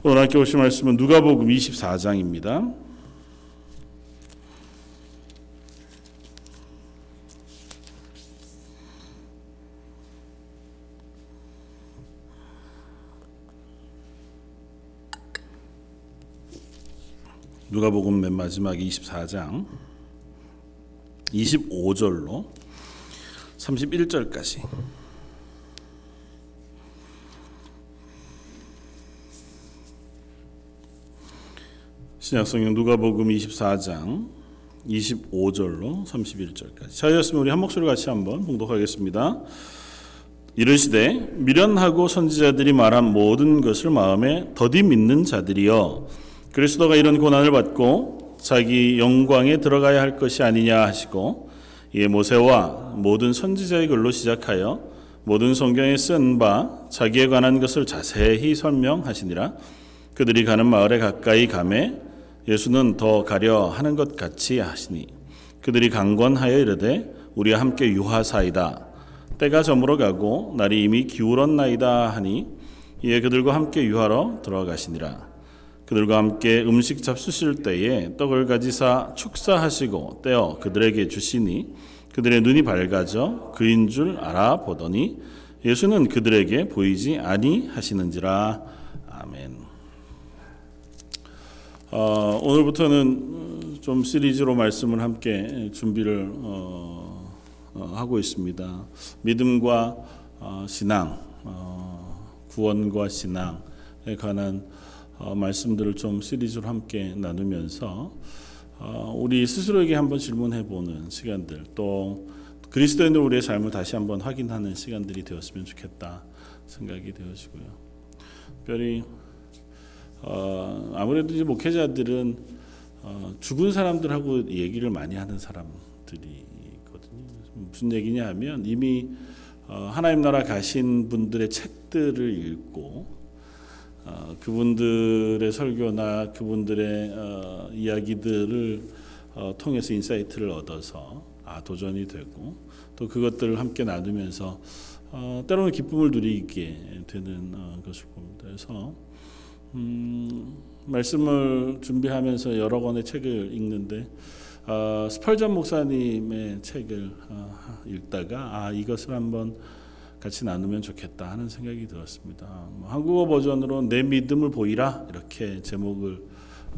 오늘 함께 오신 말씀은 누가복음 24장입니다. 누가복음 맨 마지막 24장 25절로 31절까지 신약성경 누가복음 24장 25절로 31절까지 자였으면 우리 한 목소리 같이 한번 봉독하겠습니다. 이르시되 미련하고 선지자들이 말한 모든 것을 마음에 더디 믿는 자들이여 그리스도가 이런 고난을 받고 자기 영광에 들어가야 할 것이 아니냐 하시고 이에 모세와 모든 선지자의 글로 시작하여 모든 성경에 쓴 바 자기에 관한 것을 자세히 설명하시니라 그들이 가는 마을에 가까이 가매 예수는 더 가려 하는 것 같이 하시니 그들이 강권하여 이르되 우리와 함께 유하사이다. 때가 저물어 가고 날이 이미 기울었나이다 하니 이에 그들과 함께 유하러 들어가시니라. 그들과 함께 음식 잡수실 때에 떡을 가지사 축사하시고 떼어 그들에게 주시니 그들의 눈이 밝아져 그인 줄 알아보더니 예수는 그들에게 보이지 아니하시는지라. 아멘. 어, 오늘부터는 좀 시리즈로 말씀을 함께 준비를 어, 어, 하고 있습니다. 믿음과 어, 신앙, 어, 구원과 신앙에 관한 어, 말씀들을 좀 시리즈로 함께 나누면서 어, 우리 스스로에게 한번 질문해 보는 시간들 또 그리스도인으로 우리의 삶을 다시 한번 확인하는 시간들이 되었으면 좋겠다 생각이 되어지고요. 특별히 어, 아무래도 이제 목회자들은 어, 죽은 사람들하고 얘기를 많이 하는 사람들이거든요. 무슨 얘기냐 하면 이미 어, 하나님 나라 가신 분들의 책들을 읽고 어, 그분들의 설교나 그분들의 어, 이야기들을 어, 통해서 insight를 얻어서 아 도전이 되고 또 그것들을 함께 나누면서 어, 때로는 기쁨을 누리게 되는 어, 것을 봅니다. 그래서 음, 말씀을 준비하면서 여러 권의 책을 읽는데 어, 스펄전 목사님의 책을 어, 읽다가 아 이것을 한번 같이 나누면 좋겠다 하는 생각이 들었습니다. 뭐 한국어 버전으로 내 믿음을 보이라 이렇게 제목을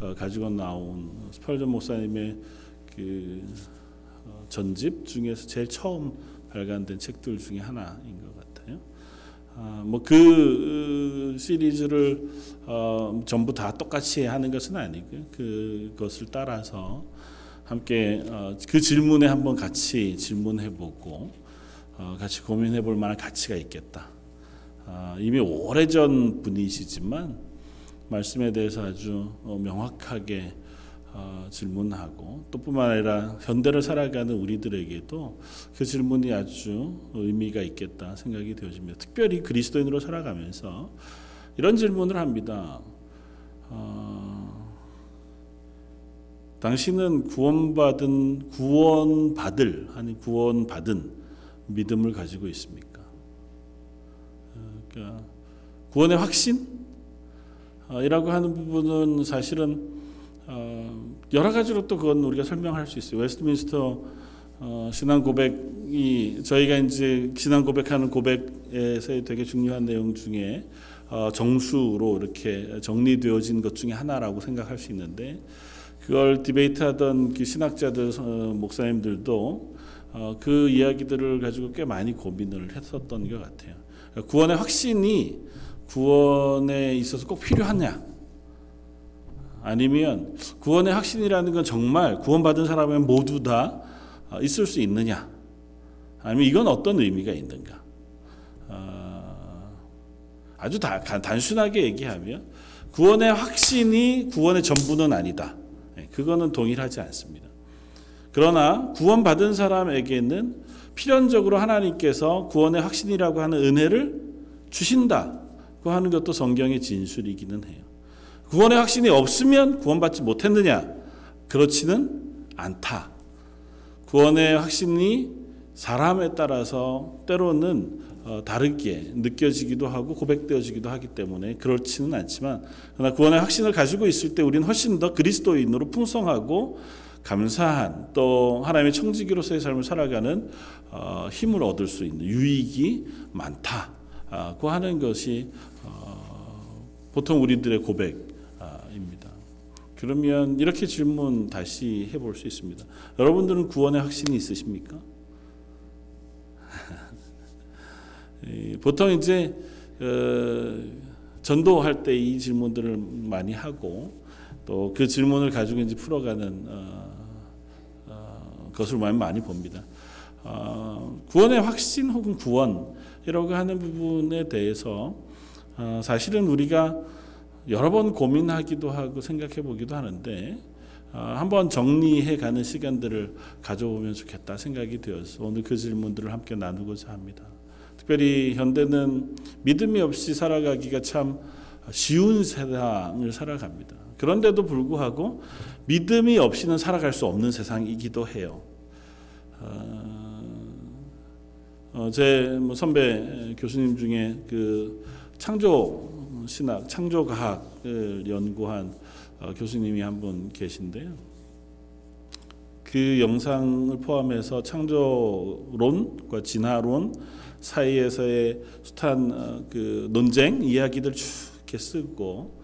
어, 가지고 나온 스펄전 목사님의 그 어, 전집 중에서 제일 처음 발간된 책들 중에 하나인 것 뭐 그 시리즈를 어, 전부 다 똑같이 하는 것은 아니고요. 그것을 따라서 함께 어, 그 질문에 한번 같이 질문해보고 어, 같이 고민해볼 만한 가치가 있겠다. 아, 이미 오래전 분이시지만 말씀에 대해서 아주 어, 명확하게 어, 질문하고 또 뿐만 아니라 현대를 살아가는 우리들에게도 그 질문이 아주 의미가 있겠다 생각이 되어집니다. 특별히 그리스도인으로 살아가면서 이런 질문을 합니다. 어, 당신은 구원받은 구원받을 아니 구원받은 믿음을 가지고 있습니까? 어, 그러니까 구원의 확신 어, 이라고 하는 부분은 사실은 어, 여러 가지로 또 그건 우리가 설명할 수 있어요. 웨스트민스터 어, 신앙 고백이 저희가 이제 신앙 고백하는 고백에서 되게 중요한 내용 중에 어, 정수로 이렇게 정리되어진 것 중에 하나라고 생각할 수 있는데 그걸 debate하던 그 신학자들 어, 목사님들도 어, 그 이야기들을 가지고 꽤 많이 고민을 했었던 것 같아요. 구원의 확신이 구원에 있어서 꼭 필요하냐? 아니면 구원의 확신이라는 건 정말 구원받은 사람은 모두 다 있을 수 있느냐? 아니면 이건 어떤 의미가 있는가? 어, 아주 다, 단순하게 얘기하면 구원의 확신이 구원의 전부는 아니다. 네, 그거는 동일하지 않습니다. 그러나 구원받은 사람에게는 필연적으로 하나님께서 구원의 확신이라고 하는 은혜를 주신다고 하는 것도 성경의 진술이기는 해요. 구원의 확신이 없으면 구원받지 못했느냐? 그렇지는 않다. 구원의 확신이 사람에 따라서 때로는 어, 다르게 느껴지기도 하고 고백되어지기도 하기 때문에 그렇지는 않지만 그러나 구원의 확신을 가지고 있을 때 우리는 훨씬 더 그리스도인으로 풍성하고 감사한 또 하나님의 청지기로서의 삶을 살아가는 어, 힘을 얻을 수 있는 유익이 많다고 하는 것이 어, 보통 우리들의 고백입니다. 그러면 이렇게 질문 다시 해볼 수 있습니다. 여러분들은 구원의 확신이 있으십니까? 보통 이제 어, 전도할 때 이 질문들을 많이 하고 또 그 질문을 가지고 이제 풀어가는 어, 어, 것을 많이 많이 봅니다. 어, 구원의 확신 혹은 구원이라고 하는 부분에 대해서 어, 사실은 우리가 여러 번 고민하기도 하고 생각해 보기도 하는데 어, 한번 정리해 가는 시간들을 가져보면 좋겠다 생각이 되어서 오늘 그 질문들을 함께 나누고자 합니다. 특별히 현대는 믿음이 없이 살아가기가 참 쉬운 세상을 살아갑니다. 그런데도 불구하고 믿음이 없이는 살아갈 수 없는 세상이기도 해요. 어, 제뭐 선배 교수님 중에 그 창조 신학, 창조 과학을 연구한 어, 교수님이 한 분 계신데요. 그 영상을 포함해서 창조론과 진화론 사이에서의 숱한 어, 그 논쟁 이야기들 쭉 쓰고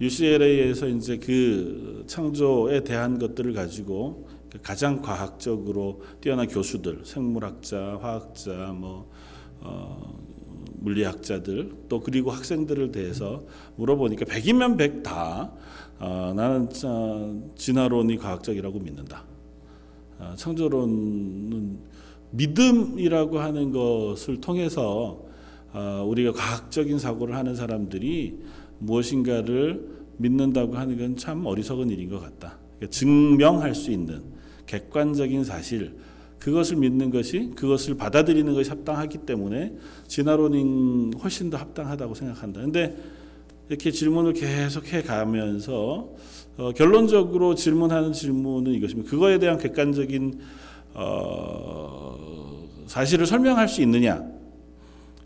UCLA에서 이제 그 창조에 대한 것들을 가지고 가장 과학적으로 뛰어난 교수들, 생물학자, 화학자, 뭐 어, 물리학자들 또 그리고 학생들을 대해서 물어보니까 백이면 백다 어, 나는 어, 진화론이 과학적이라고 믿는다. 어, 창조론은 믿음이라고 하는 것을 통해서 어, 우리가 과학적인 사고를 하는 사람들이 무엇인가를 믿는다고 하는 건 참 어리석은 일인 것 같다. 그러니까 증명할 수 있는 객관적인 사실 그것을 믿는 것이 그것을 받아들이는 것이 합당하기 때문에 진화론이 훨씬 더 합당하다고 생각한다. 근데 이렇게 질문을 계속 해 가면서 어, 결론적으로 질문하는 질문은 이것입니다. 그거에 대한 객관적인 어, 사실을 설명할 수 있느냐?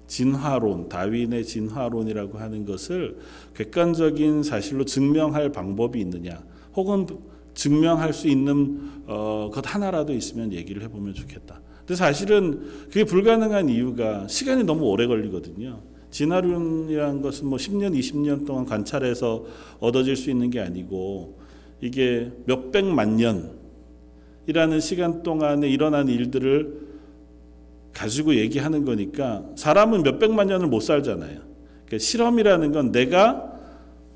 진화론, 다윈의 진화론이라고 하는 것을 객관적인 사실로 증명할 방법이 있느냐? 혹은 증명할 수 있는 어, 것 하나라도 있으면 얘기를 해보면 좋겠다. 근데 사실은 그게 불가능한 이유가 시간이 너무 오래 걸리거든요. 진화론이라는 것은 뭐 10년, 20년 동안 관찰해서 얻어질 수 있는 게 아니고 이게 몇백만 년이라는 시간 동안에 일어난 일들을 가지고 얘기하는 거니까 사람은 몇백만 년을 못 살잖아요. 그러니까 실험이라는 건 내가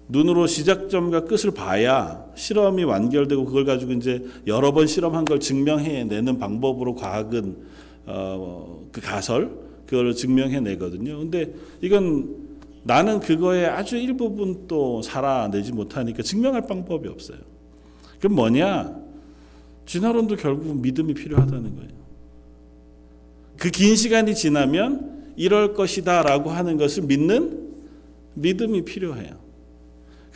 눈으로 시작점과 끝을 봐야 실험이 완결되고 그걸 가지고 이제 여러 번 실험한 걸 증명해내는 방법으로 과학은 어, 그 가설 그걸 증명해내거든요. 근데 이건 나는 그거에 아주 일부분 또 살아내지 못하니까 증명할 방법이 없어요. 그럼 뭐냐? 진화론도 결국 믿음이 필요하다는 거예요. 그 긴 시간이 지나면 이럴 것이다라고 하는 것을 믿는 믿음이 필요해요.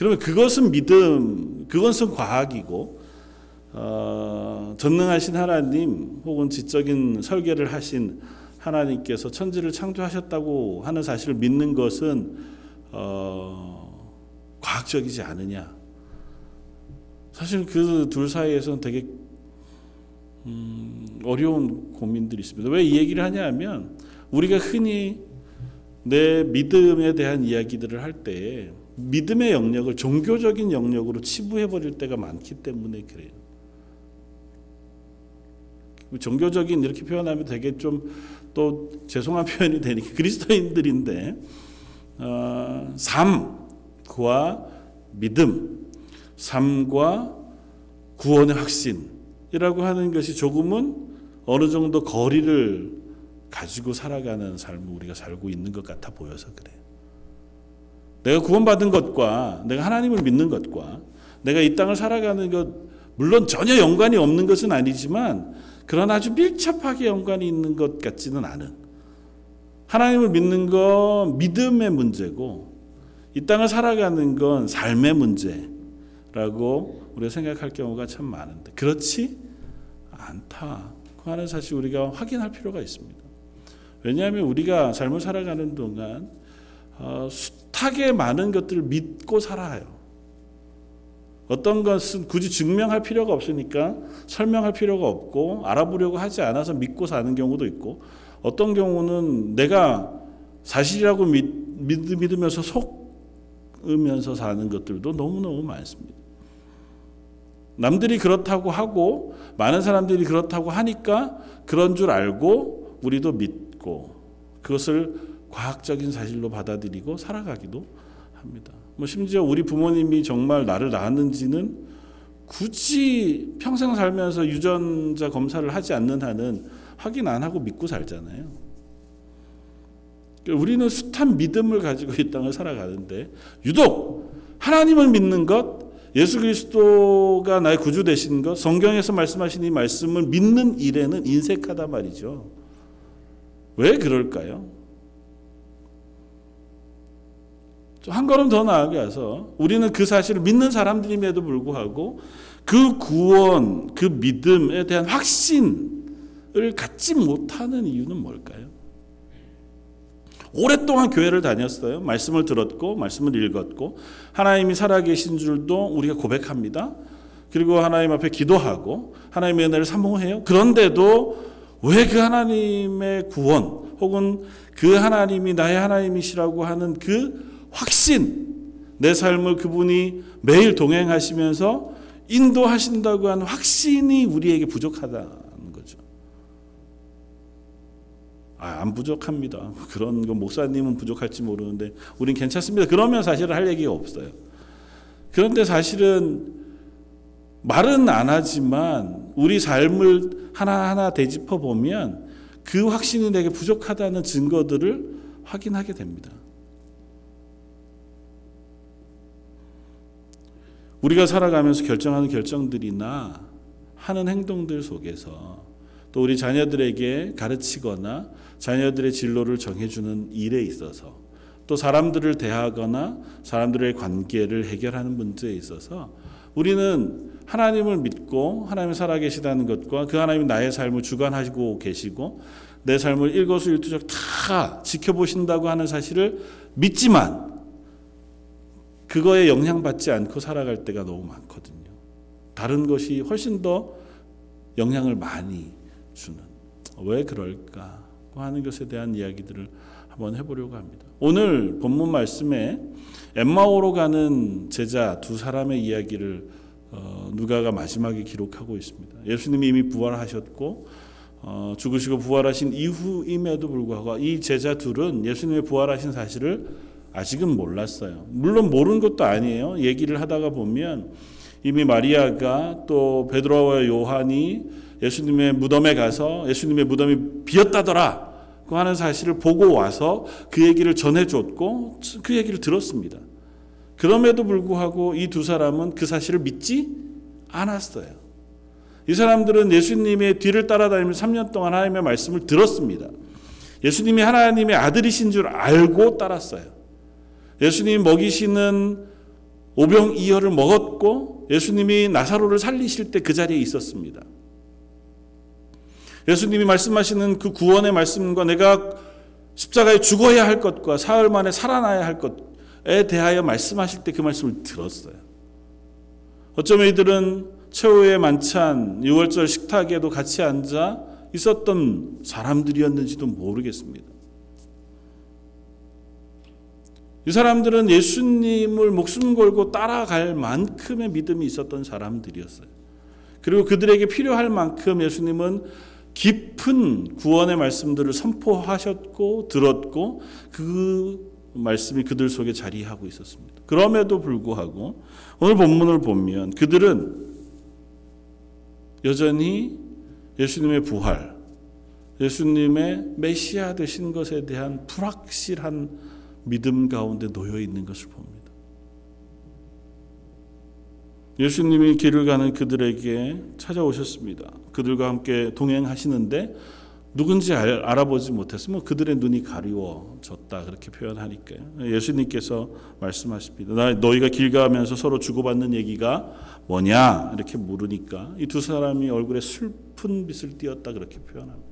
그러면 그것은 믿음, 그것은 과학이고 어, 전능하신 하나님 혹은 지적인 설계를 하신 하나님께서 천지를 창조하셨다고 하는 사실을 믿는 것은 어, 과학적이지 않으냐. 사실 그 둘 사이에서는 되게 음, 어려운 고민들이 있습니다. 왜 이 얘기를 하냐면 우리가 흔히 내 믿음에 대한 이야기들을 할 때 믿음의 영역을 종교적인 영역으로 치부해 버릴 때가 많기 때문에 그래요. 종교적인 이렇게 표현하면 되게 좀 또 죄송한 표현이 되니까 그리스도인들인데 어, 삶과 믿음, 삶과 구원의 확신이라고 하는 것이 조금은 어느 정도 거리를 가지고 살아가는 삶을 우리가 살고 있는 것 같아 보여서 그래요. 내가 구원받은 것과 내가 하나님을 믿는 것과 내가 이 땅을 살아가는 것 물론 전혀 연관이 없는 것은 아니지만 그러나 아주 밀접하게 연관이 있는 것 같지는 않은 하나님을 믿는 건 믿음의 문제고 이 땅을 살아가는 건 삶의 문제라고 우리가 생각할 경우가 참 많은데 그렇지 않다고 하는 사실 우리가 확인할 필요가 있습니다. 왜냐하면 우리가 삶을 살아가는 동안 어, 숱하게 많은 것들을 믿고 살아요. 어떤 것은 굳이 증명할 필요가 없으니까 설명할 필요가 없고 알아보려고 하지 않아서 믿고 사는 경우도 있고 어떤 경우는 내가 사실이라고 믿, 믿 으면서 속으면서 사는 것들도 너무너무 많습니다. 남들이 그렇다고 하고 많은 사람들이 그렇다고 하니까 그런 줄 알고 우리도 믿고 그것을 과학적인 사실로 받아들이고 살아가기도 합니다. 뭐 심지어 우리 부모님이 정말 나를 낳았는지는 굳이 평생 살면서 유전자 검사를 하지 않는 한은 확인 안 하고 믿고 살잖아요. 그러니까 우리는 숱한 믿음을 가지고 이 땅을 살아가는데 유독 하나님을 믿는 것, 예수 그리스도가 나의 구주 되신 것, 성경에서 말씀하신 이 말씀을 믿는 일에는 인색하다 말이죠. 왜 그럴까요? 한 걸음 더 나아가서 우리는 그 사실을 믿는 사람들임에도 불구하고 그 구원, 그 믿음에 대한 확신을 갖지 못하는 이유는 뭘까요? 오랫동안 교회를 다녔어요. 말씀을 들었고, 말씀을 읽었고, 하나님이 살아계신 줄도 우리가 고백합니다. 그리고 하나님 앞에 기도하고, 하나님의 은혜를 사모해요. 그런데도 왜 그 하나님의 구원, 혹은 그 하나님이 나의 하나님이시라고 하는 그 확신, 내 삶을 그분이 매일 동행하시면서 인도하신다고 하는 확신이 우리에게 부족하다는 거죠. 아, 안 부족합니다. 그런 거 목사님은 부족할지 모르는데 우린 괜찮습니다. 그러면 사실은 할 얘기가 없어요. 그런데 사실은 말은 안 하지만 우리 삶을 하나하나 되짚어 보면 그 확신이 내게 부족하다는 증거들을 확인하게 됩니다. 우리가 살아가면서 결정하는 결정들이나 하는 행동들 속에서 또 우리 자녀들에게 가르치거나 자녀들의 진로를 정해주는 일에 있어서 또 사람들을 대하거나 사람들의 관계를 해결하는 문제에 있어서 우리는 하나님을 믿고 하나님이 살아계시다는 것과 그 하나님이 나의 삶을 주관하시고 계시고 내 삶을 일거수일투족 다 지켜보신다고 하는 사실을 믿지만 그거에 영향받지 않고 살아갈 때가 너무 많거든요. 다른 것이 훨씬 더 영향을 많이 주는 왜 그럴까 하는 것에 대한 이야기들을 한번 해보려고 합니다. 오늘 본문 말씀에 엠마오로 가는 제자 두 사람의 이야기를 어, 누가가 마지막에 기록하고 있습니다. 예수님이 이미 부활하셨고 어, 죽으시고 부활하신 이후임에도 불구하고 이 제자 둘은 예수님의 부활하신 사실을 아직은 몰랐어요. 물론 모르는 것도 아니에요. 얘기를 하다가 보면 이미 마리아가 또 베드로와 요한이 예수님의 무덤에 가서 예수님의 무덤이 비었다더라. 그 하는 사실을 보고 와서 그 얘기를 전해줬고 그 얘기를 들었습니다. 그럼에도 불구하고 이 두 사람은 그 사실을 믿지 않았어요. 이 사람들은 예수님의 뒤를 따라다니면서 3년 동안 하나님의 말씀을 들었습니다. 예수님이 하나님의 아들이신 줄 알고 따랐어요. 예수님이 먹이시는 오병이어를 먹었고 예수님이 나사로를 살리실 때 그 자리에 있었습니다. 예수님이 말씀하시는 그 구원의 말씀과 내가 십자가에 죽어야 할 것과 사흘 만에 살아나야 할 것에 대하여 말씀하실 때 그 말씀을 들었어요. 어쩌면 이들은 최후의 만찬, 6월절 식탁에도 같이 앉아 있었던 사람들이었는지도 모르겠습니다. 이 사람들은 예수님을 목숨 걸고 따라갈 만큼의 믿음이 있었던 사람들이었어요. 그리고 그들에게 필요할 만큼 예수님은 깊은 구원의 말씀들을 선포하셨고 들었고 그 말씀이 그들 속에 자리하고 있었습니다. 그럼에도 불구하고 오늘 본문을 보면 그들은 여전히 예수님의 부활, 예수님의 메시아 되신 것에 대한 불확실한 믿음 가운데 놓여 있는 것을 봅니다. 예수님이 길을 가는 그들에게 찾아오셨습니다. 그들과 함께 동행하시는데 누군지 알, 아보지 못했으면 그들의 눈이 가리워졌다 그렇게 표현하니까요. 예수님께서 말씀하십니다. 나 너희가 길 가면서 서로 주고받는 얘기가 뭐냐 이렇게 물으니까 이 두 사람이 얼굴에 슬픈 빛을 띄었다 그렇게 표현합니다.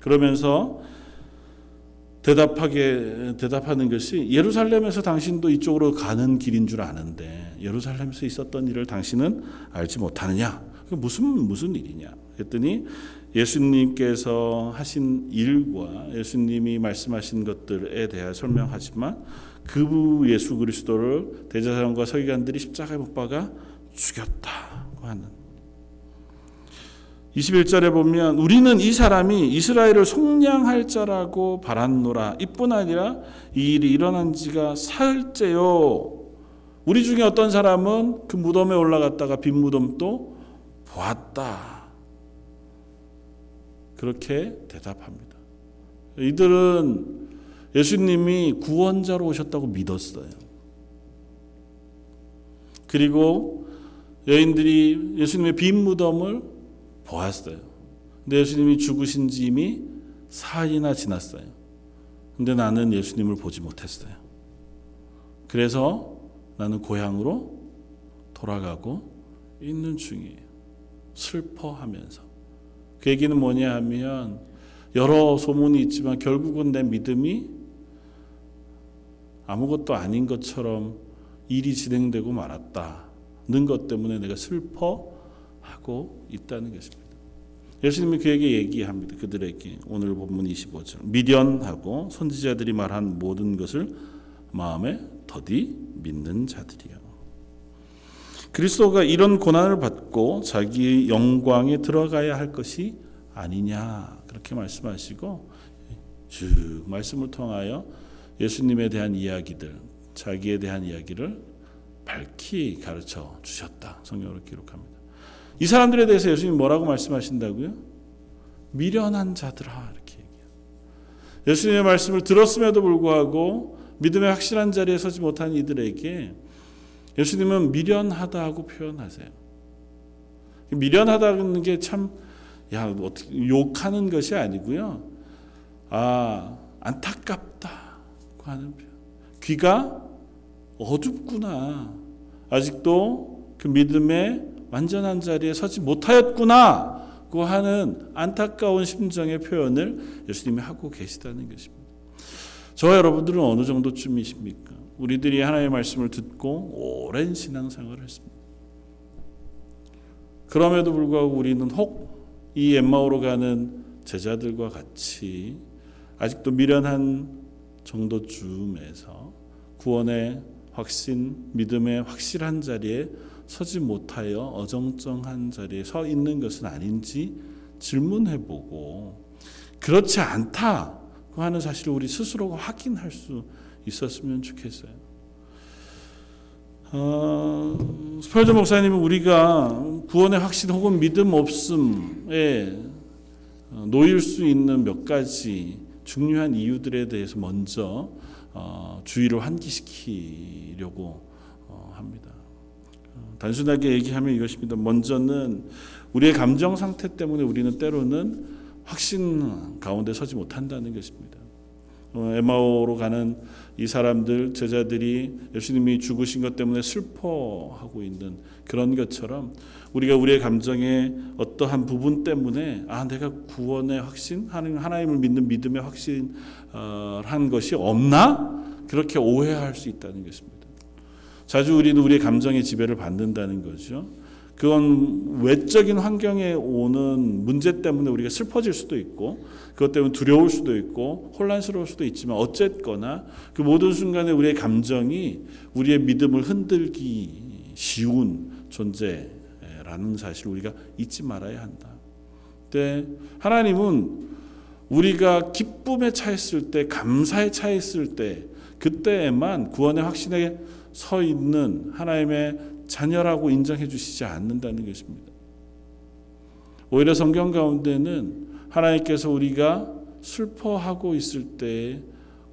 그러면서 대답하게 대답하는 것이 예루살렘에서 당신도 이쪽으로 가는 길인 줄 아는데 예루살렘에서 있었던 일을 당신은 알지 못하느냐? 그 무슨 무슨 일이냐? 했더니 예수님께서 하신 일과 예수님이 말씀하신 것들에 대해 설명하지만 그 예수 그리스도를 대제사장과 서기관들이 십자가에 못 박아 죽였다고 하는 21절에 보면 우리는 이 사람이 이스라엘을 속량할 자라고 바랐노라. 이뿐 아니라 이 일이 일어난 지가 사흘째요. 우리 중에 어떤 사람은 그 무덤에 올라갔다가 빈 무덤도 보았다. 그렇게 대답합니다. 이들은 예수님이 구원자로 오셨다고 믿었어요. 그리고 여인들이 예수님의 빈 무덤을 보았어요. 근데 예수님이 죽으신 지 이미 사흘이나 지났어요. 근데 나는 예수님을 보지 못했어요. 그래서 나는 고향으로 돌아가고 있는 중이에요. 슬퍼하면서. 그 얘기는 뭐냐 하면 여러 소문이 있지만 결국은 내 믿음이 아무것도 아닌 것처럼 일이 진행되고 말았다는 것 때문에 내가 슬퍼 하고 있다는 것입니다. 예수님이 그에게 얘기합니다. 그들에게 오늘 본문 25절 미련하고 선지자들이 말한 모든 것을 마음에 더디 믿는 자들이요. 그리스도가 이런 고난을 받고 자기의 영광에 들어가야 할 것이 아니냐 그렇게 말씀하시고 쭉 말씀을 통하여 예수님에 대한 이야기들 자기에 대한 이야기를 밝히 가르쳐 주셨다. 성경으로 기록합니다. 이 사람들에 대해서 예수님 뭐라고 말씀하신다고요? 미련한 자들아 이렇게 얘기해요. 예수님의 말씀을 들었음에도 불구하고 믿음의 확실한 자리에 서지 못한 이들에게 예수님은 미련하다고 표현하세요. 미련하다는 게 참 야, 어떻게 욕하는 것이 아니고요. 아, 안타깝다고 하는 표현. 귀가 어둡구나. 아직도 그 믿음의 완전한 자리에 서지 못하였구나. 고 하는 안타까운 심정의 표현을 예수님이 하고 계시다는 것입니다. 저 여러분들은 어느 정도쯤이십니까? 우리들이 하나님의 말씀을 듣고 오랜 신앙생활을 했습니다. 그럼에도 불구하고 우리는 혹 이 엠마오로 가는 제자들과 같이 아직도 미련한 정도쯤에서 구원의 확신, 믿음의 확실한 자리에 서지 못하여 어정쩡한 자리에 서 있는 것은 아닌지 질문해보고 그렇지 않다고 하는 사실을 우리 스스로가 확인할 수 있었으면 좋겠어요. 어, 스펄전 목사님은 우리가 구원의 확신 혹은 믿음 없음에 놓일 수 있는 몇 가지 중요한 이유들에 대해서 먼저 어, 주의를 환기시키려고 어. 어, 단순하게 얘기하면 이것입니다. 먼저는 우리의 감정 상태 때문에 우리는 때로는 확신 가운데 서지 못한다는 것입니다. 어, 에마오로 가는 이 사람들 제자들이 예수님이 죽으신 것 때문에 슬퍼하고 있는 그런 것처럼 우리가 우리의 감정의 어떠한 부분 때문에 아 내가 구원의 확신 하나님 하나님을 믿는 믿음의 확신한 것이 없나 그렇게 오해할 수 있다는 것입니다. 자주 우리는 우리의 감정의 지배를 받는다는 거죠. 그건 외적인 환경에 오는 문제 때문에 우리가 슬퍼질 수도 있고 그것 때문에 두려울 수도 있고 혼란스러울 수도 있지만 어쨌거나 그 모든 순간에 우리의 감정이 우리의 믿음을 흔들기 쉬운 존재라는 사실을 우리가 잊지 말아야 한다. 근데 하나님은 우리가 기쁨에 차있을 때 감사에 차있을 때 그때에만 구원의 확신에 서 있는 하나님의 자녀라고 인정해 주시지 않는다는 것입니다. 오히려 성경 가운데는 하나님께서 우리가 슬퍼하고 있을 때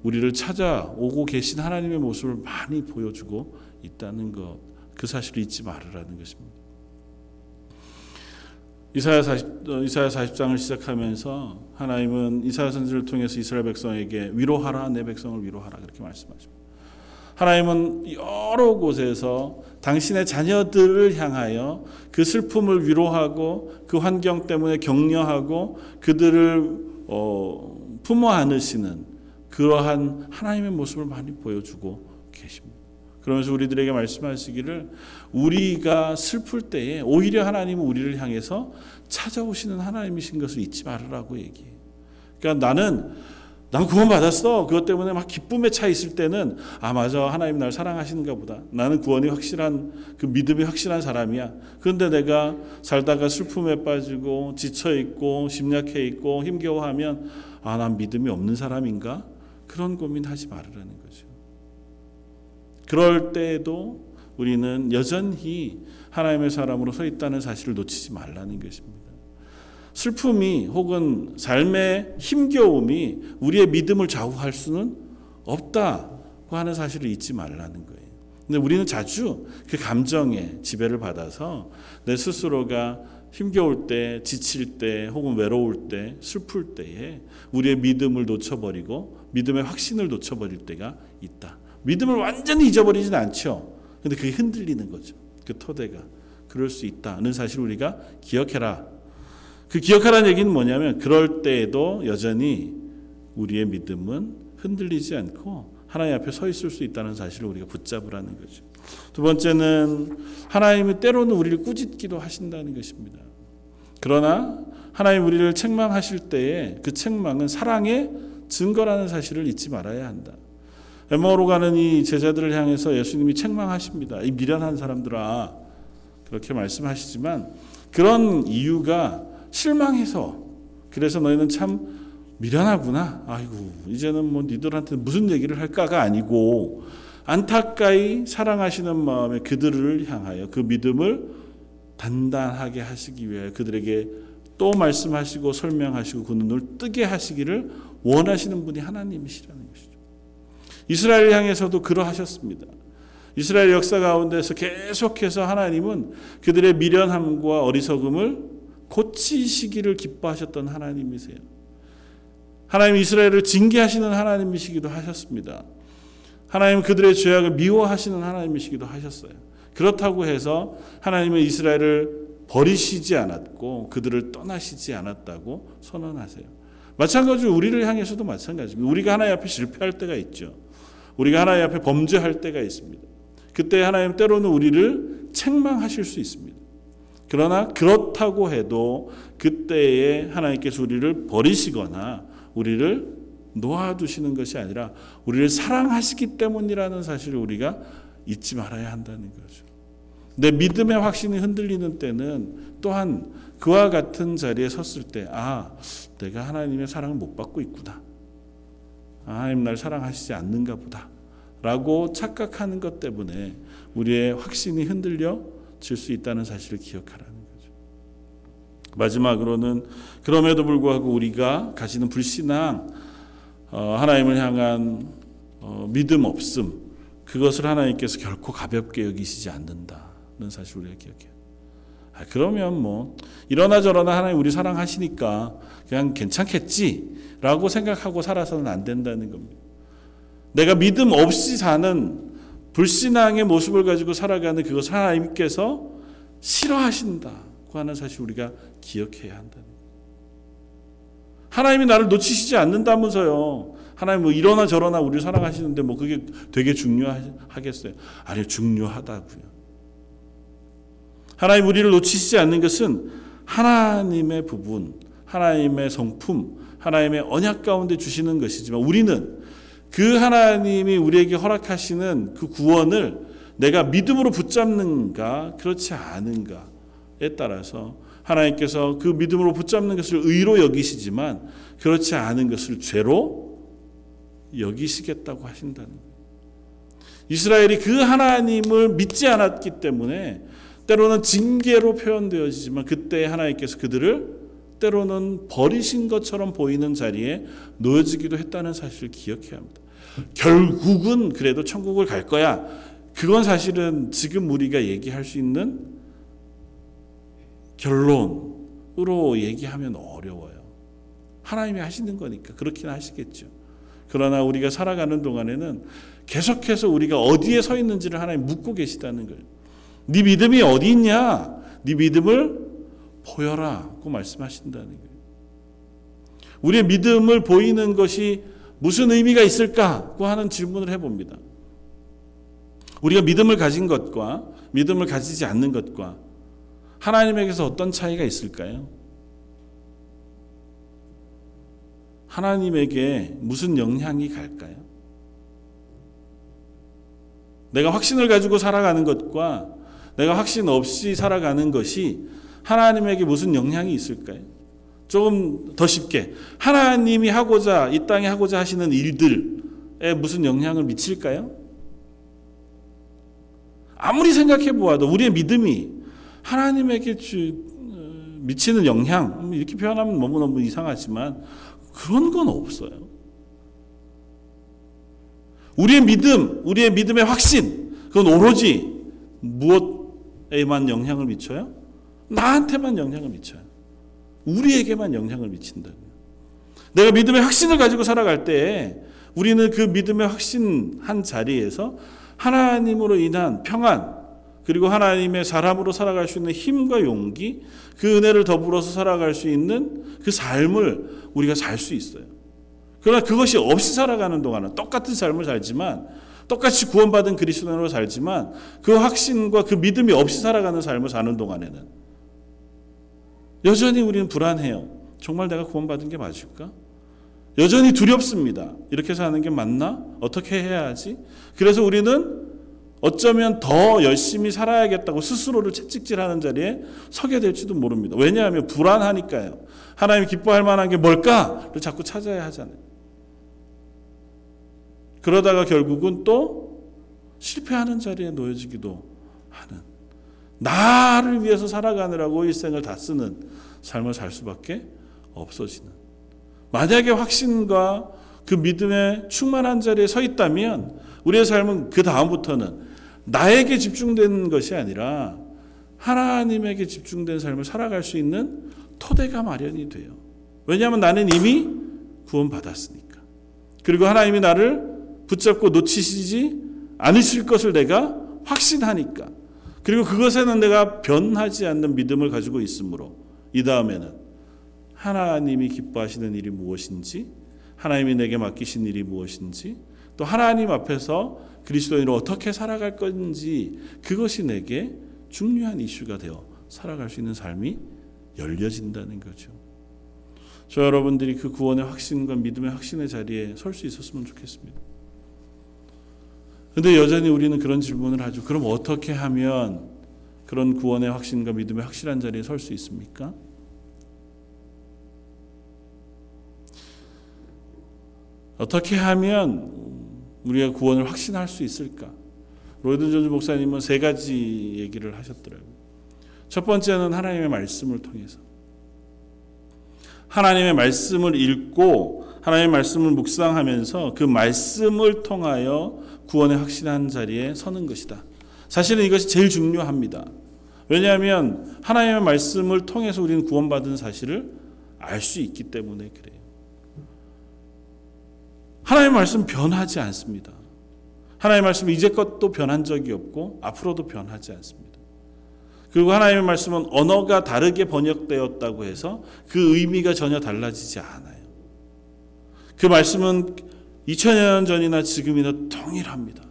우리를 찾아오고 계신 하나님의 모습을 많이 보여주고 있다는 것, 그 사실을 잊지 말으라는 것입니다. 이사야 40, 이사야 40장을 시작하면서 하나님은 이사야 선지를 통해서 이스라엘 백성에게 위로하라 내 백성을 위로하라 그렇게 말씀하십니다. 하나님은 여러 곳에서 당신의 자녀들을 향하여 그 슬픔을 위로하고 그 환경 때문에 격려하고 그들을 어, 품어 안으시는 그러한 하나님의 모습을 많이 보여주고 계십니다. 그러면서 우리들에게 말씀하시기를 우리가 슬플 때에 오히려 하나님은 우리를 향해서 찾아오시는 하나님이신 것을 잊지 말으라고 얘기해요. 그러니까 나는 난 구원 받았어. 그것 때문에 막 기쁨에 차 있을 때는 아 맞아 하나님 날 사랑하시는가 보다. 나는 구원이 확실한 그 믿음이 확실한 사람이야. 그런데 내가 살다가 슬픔에 빠지고 지쳐 있고 심약해 있고 힘겨워하면 아 난 믿음이 없는 사람인가? 그런 고민하지 말으라는 거죠. 그럴 때에도 우리는 여전히 하나님의 사람으로 서 있다는 사실을 놓치지 말라는 것입니다. 슬픔이 혹은 삶의 힘겨움이 우리의 믿음을 좌우할 수는 없다고 하는 사실을 잊지 말라는 거예요. 근데 우리는 자주 그 감정에 지배를 받아서 내 스스로가 힘겨울 때, 지칠 때, 혹은 외로울 때, 슬플 때에 우리의 믿음을 놓쳐버리고 믿음의 확신을 놓쳐버릴 때가 있다. 믿음을 완전히 잊어버리진 않죠. 근데 그게 흔들리는 거죠. 그 토대가. 그럴 수 있다는 사실을 우리가 기억해라. 그 기억하라는 얘기는 뭐냐면 그럴 때에도 여전히 우리의 믿음은 흔들리지 않고 하나님 앞에 서 있을 수 있다는 사실을 우리가 붙잡으라는 거죠. 두 번째는 하나님은 때로는 우리를 꾸짖기도 하신다는 것입니다. 그러나 하나님 우리를 책망하실 때에 그 책망은 사랑의 증거라는 사실을 잊지 말아야 한다. 에마오로 가는 이 제자들을 향해서 예수님이 책망하십니다. 이 미련한 사람들아 그렇게 말씀하시지만 그런 이유가 실망해서 그래서 너희는 참 미련하구나. 아이고 이제는 뭐 니들한테 무슨 얘기를 할까가 아니고 안타까이 사랑하시는 마음에 그들을 향하여 그 믿음을 단단하게 하시기 위하여 그들에게 또 말씀하시고 설명하시고 그 눈을 뜨게 하시기를 원하시는 분이 하나님이시라는 것이죠. 이스라엘 향해서도 그러하셨습니다. 이스라엘 역사 가운데서 계속해서 하나님은 그들의 미련함과 어리석음을 고치시기를 기뻐하셨던 하나님이세요. 하나님 이스라엘을 징계하시는 하나님이시기도 하셨습니다. 하나님 그들의 죄악을 미워하시는 하나님이시기도 하셨어요. 그렇다고 해서 하나님은 이스라엘을 버리시지 않았고 그들을 떠나시지 않았다고 선언하세요. 마찬가지로 우리를 향해서도 마찬가지입니다. 우리가 하나님 앞에 실패할 때가 있죠. 우리가 하나님 앞에 범죄할 때가 있습니다. 그때 하나님 때로는 우리를 책망하실 수 있습니다. 그러나 그렇다고 해도 그때에 하나님께서 우리를 버리시거나 우리를 놓아두시는 것이 아니라 우리를 사랑하시기 때문이라는 사실을 우리가 잊지 말아야 한다는 거죠. 내 믿음의 확신이 흔들리는 때는 또한 그와 같은 자리에 섰을 때, 아, 내가 하나님의 사랑을 못 받고 있구나. 아, 하나님 날 사랑하시지 않는가 보다. 라고 착각하는 것 때문에 우리의 확신이 흔들려 질 수 있다는 사실을 기억하라는 거죠. 마지막으로는 그럼에도 불구하고 우리가 가지는 불신앙, 어, 하나님을 향한 어, 믿음 없음, 그것을 하나님께서 결코 가볍게 여기시지 않는다는 사실 우리가 기억해요. 아, 그러면 뭐 이러나 저러나 하나님 우리 사랑하시니까 그냥 괜찮겠지라고 생각하고 살아서는 안 된다는 겁니다. 내가 믿음 없이 사는 불신앙의 모습을 가지고 살아가는 그것을 하나님께서 싫어하신다고 하는 사실 우리가 기억해야 한다는 거예요. 하나님이 나를 놓치시지 않는다면서요. 하나님 뭐 이러나 저러나 우리를 사랑하시는데 뭐 그게 되게 중요하겠어요. 아니요, 중요하다고요. 하나님 우리를 놓치시지 않는 것은 하나님의 부분, 하나님의 성품, 하나님의 언약 가운데 주시는 것이지만 우리는 그 하나님이 우리에게 허락하시는 그 구원을 내가 믿음으로 붙잡는가 그렇지 않은가에 따라서 하나님께서 그 믿음으로 붙잡는 것을 의로 여기시지만 그렇지 않은 것을 죄로 여기시겠다고 하신다는. 이스라엘이 그 하나님을 믿지 않았기 때문에 때로는 징계로 표현되어지지만 그때 하나님께서 그들을 때로는 버리신 것처럼 보이는 자리에 놓여지기도 했다는 사실을 기억해야 합니다. 결국은 그래도 천국을 갈 거야. 그건 사실은 지금 우리가 얘기할 수 있는 결론으로 얘기하면 어려워요. 하나님이 하시는 거니까 그렇긴 하시겠죠. 그러나 우리가 살아가는 동안에는 계속해서 우리가 어디에 서 있는지를 하나님 묻고 계시다는 거예요. 네 믿음이 어디 있냐? 네 믿음을 보여라고 말씀하신다는 거예요. 우리의 믿음을 보이는 것이 무슨 의미가 있을까고 하는 질문을 해봅니다. 우리가 믿음을 가진 것과 믿음을 가지지 않는 것과 하나님에게서 어떤 차이가 있을까요? 하나님에게 무슨 영향이 갈까요? 내가 확신을 가지고 살아가는 것과 내가 확신 없이 살아가는 것이 하나님에게 무슨 영향이 있을까요? 조금 더 쉽게 하나님이 하고자 이 땅에 하고자 하시는 일들에 무슨 영향을 미칠까요? 아무리 생각해 보아도 우리의 믿음이 하나님에게 주, 어, 미치는 영향 이렇게 표현하면 너무너무 이상하지만 그런 건 없어요. 우리의 믿음, 우리의 믿음의 확신, 그건 오로지 무엇에만 영향을 미쳐요? 나한테만 영향을 미쳐요. 우리에게만 영향을 미친다고요. 내가 믿음의 확신을 가지고 살아갈 때 우리는 그 믿음의 확신 한 자리에서 하나님으로 인한 평안, 그리고 하나님의 사람으로 살아갈 수 있는 힘과 용기, 그 은혜를 더불어서 살아갈 수 있는 그 삶을 우리가 살 수 있어요. 그러나 그것이 없이 살아가는 동안은 똑같은 삶을 살지만 똑같이 구원받은 그리스도인으로 살지만 그 확신과 그 믿음이 없이 살아가는 삶을 사는 동안에는 여전히 우리는 불안해요. 정말 내가 구원받은 게 맞을까? 여전히 두렵습니다. 이렇게 사는 게 맞나? 어떻게 해야 하지? 그래서 우리는 어쩌면 더 열심히 살아야겠다고 스스로를 채찍질하는 자리에 서게 될지도 모릅니다. 왜냐하면 불안하니까요. 하나님 기뻐할 만한 게 뭘까를 자꾸 찾아야 하잖아요. 그러다가 결국은 또 실패하는 자리에 놓여지기도 하는 나를 위해서 살아가느라고 일생을 다 쓰는 삶을 살 수밖에 없어지는 만약에 확신과 그 믿음에 충만한 자리에 서 있다면 우리의 삶은 그 다음부터는 나에게 집중된 것이 아니라 하나님에게 집중된 삶을 살아갈 수 있는 토대가 마련이 돼요. 왜냐하면 나는 이미 구원받았으니까. 그리고 하나님이 나를 붙잡고 놓치시지 않으실 것을 내가 확신하니까. 그리고 그것에는 내가 변하지 않는 믿음을 가지고 있으므로 이 다음에는 하나님이 기뻐하시는 일이 무엇인지, 하나님이 내게 맡기신 일이 무엇인지, 또 하나님 앞에서 그리스도인으로 어떻게 살아갈 건지 그것이 내게 중요한 이슈가 되어 살아갈 수 있는 삶이 열려진다는 거죠. 저 여러분들이 그 구원의 확신과 믿음의 확신의 자리에 설 수 있었으면 좋겠습니다. 근데 여전히 우리는 그런 질문을 하죠. 그럼 어떻게 하면 그런 구원의 확신과 믿음의 확실한 자리에 설 수 있습니까? 어떻게 하면 우리가 구원을 확신할 수 있을까? 로이드 존즈 목사님은 세 가지 얘기를 하셨더라고요. 첫 번째는 하나님의 말씀을 통해서 하나님의 말씀을 읽고 하나님의 말씀을 묵상하면서 그 말씀을 통하여 구원의 확신한 자리에 서는 것이다. 사실은 이것이 제일 중요합니다. 왜냐하면 하나님의 말씀을 통해서 우리는 구원받은 사실을 알 수 있기 때문에 그래요. 하나님의 말씀 변하지 않습니다. 하나님의 말씀 이제껏도 변한 적이 없고 앞으로도 변하지 않습니다. 그리고 하나님의 말씀은 언어가 다르게 번역되었다고 해서 그 의미가 전혀 달라지지 않아요. 그 말씀은 2000년 전이나 지금이나 동일합니다.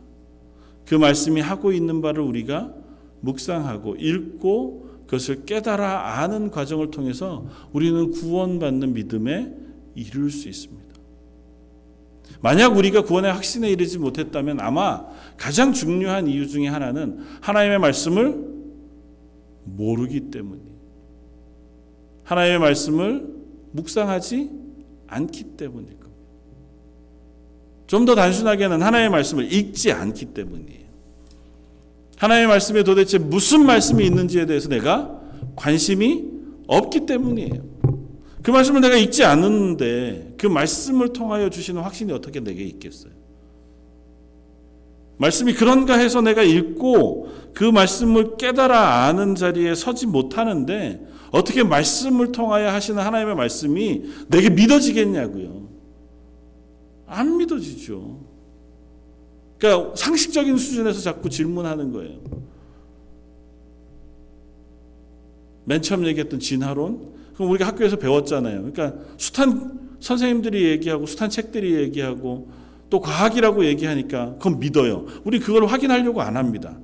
그 말씀이 하고 있는 바를 우리가 묵상하고 읽고 그것을 깨달아 아는 과정을 통해서 우리는 구원받는 믿음에 이룰 수 있습니다. 만약 우리가 구원의 확신에 이르지 못했다면 아마 가장 중요한 이유 중에 하나는 하나님의 말씀을 모르기 때문이에요. 하나님의 말씀을 묵상하지 않기 겁니다. 좀 더 단순하게는 하나님의 말씀을 읽지 않기 때문이에요. 하나님의 말씀에 도대체 무슨 말씀이 있는지에 대해서 내가 관심이 없기 때문이에요. 그 말씀을 내가 읽지 않는데 그 말씀을 통하여 주시는 확신이 어떻게 내게 있겠어요? 말씀이 그런가 해서 내가 읽고 그 말씀을 깨달아 아는 자리에 서지 못하는데 어떻게 말씀을 통하여 하시는 하나님의 말씀이 내게 믿어지겠냐고요. 안 믿어지죠. 그러니까 상식적인 수준에서 자꾸 질문하는 거예요. 맨 처음 얘기했던 진화론, 그럼 우리가 학교에서 배웠잖아요. 그러니까 숱한 선생님들이 얘기하고 숱한 책들이 얘기하고 또 과학이라고 얘기하니까 그건 믿어요. 우리 그걸 확인하려고 안 합니다.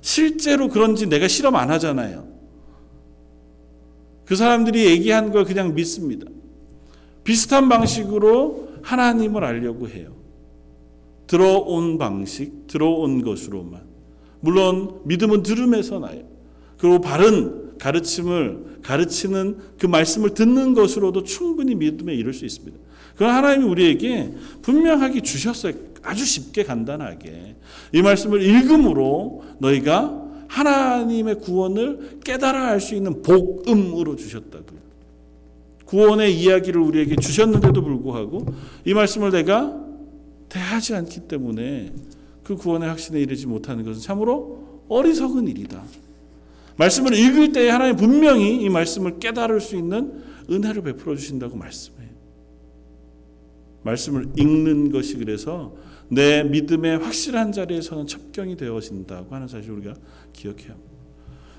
실제로 그런지 내가 실험 안 하잖아요. 그 사람들이 얘기한 걸 그냥 믿습니다. 비슷한 방식으로 하나님을 알려고 해요. 들어온 방식, 들어온 것으로만. 물론 믿음은 들음에서 나요. 그리고 바른 가르침을 가르치는 그 말씀을 듣는 것으로도 충분히 믿음에 이를 수 있습니다. 그건 하나님이 우리에게 분명하게 주셨어요. 아주 쉽게 간단하게 이 말씀을 읽음으로 너희가 하나님의 구원을 깨달아 알 수 있는 복음으로 주셨다고요. 구원의 이야기를 우리에게 주셨는데도 불구하고 이 말씀을 내가 대하지 않기 때문에 그 구원의 확신에 이르지 못하는 것은 참으로 어리석은 일이다. 말씀을 읽을 때 하나님 분명히 이 말씀을 깨달을 수 있는 은혜를 베풀어 주신다고 말씀해요. 말씀을 읽는 것이 그래서 내 믿음의 확실한 자리에서는 첩경이 되어진다고 하는 사실 우리가 합니다.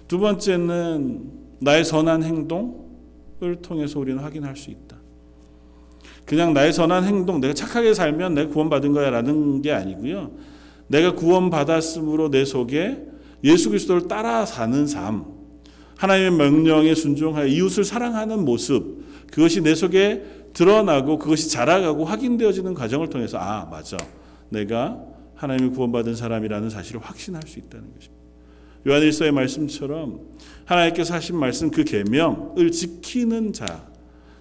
두 번째는 나의 선한 행동을 통해서 우리는 확인할 수 있다. 그냥 나의 선한 행동, 내가 착하게 살면 내가 구원받은 거야 라는 게 아니고요. 내가 구원받았으므로 내 속에 예수 그리스도를 따라 사는 삶, 하나님의 명령에 순종하여 이웃을 사랑하는 모습, 그것이 내 속에 드러나고 그것이 자라가고 확인되어지는 과정을 통해서 아 맞아 내가 하나님의 구원받은 사람이라는 사실을 확신할 수 있다는 것입니다. 요한일서의 말씀처럼 하나님께서 하신 말씀 그 계명을 지키는 자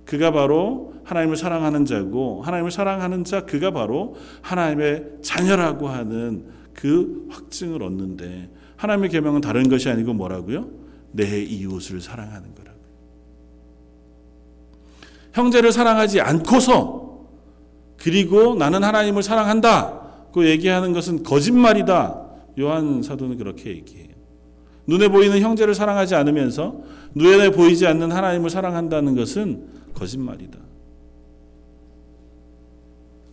그가 바로 하나님을 사랑하는 자고 하나님을 사랑하는 자 그가 바로 하나님의 자녀라고 하는 그 확증을 얻는데 하나님의 계명은 다른 것이 아니고 뭐라고요? 내 이웃을 사랑하는 거라고. 형제를 사랑하지 않고서 그리고 나는 하나님을 사랑한다. 그 얘기하는 것은 거짓말이다. 요한 사도는 그렇게 얘기해요. 눈에 보이는 형제를 사랑하지 않으면서 눈에 보이지 않는 하나님을 사랑한다는 것은 거짓말이다.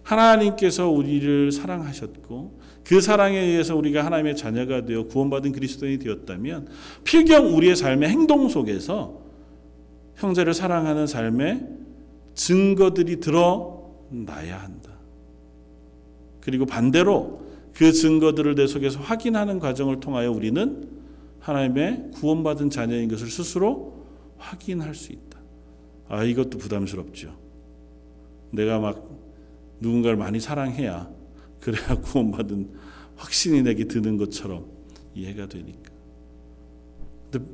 하나님께서 우리를 사랑하셨고 그 사랑에 의해서 우리가 하나님의 자녀가 되어 구원받은 그리스도인이 되었다면 필경 우리의 삶의 행동 속에서 형제를 사랑하는 삶의 증거들이 드러나야 한다. 그리고 반대로 그 증거들을 내 속에서 확인하는 과정을 통하여 우리는 하나님의 구원받은 자녀인 것을 스스로 확인할 수 있다. 아, 이것도 부담스럽죠. 내가 막 누군가를 많이 사랑해야 그래야 구원받은 확신이 내게 드는 것처럼 이해가 되니까. 근데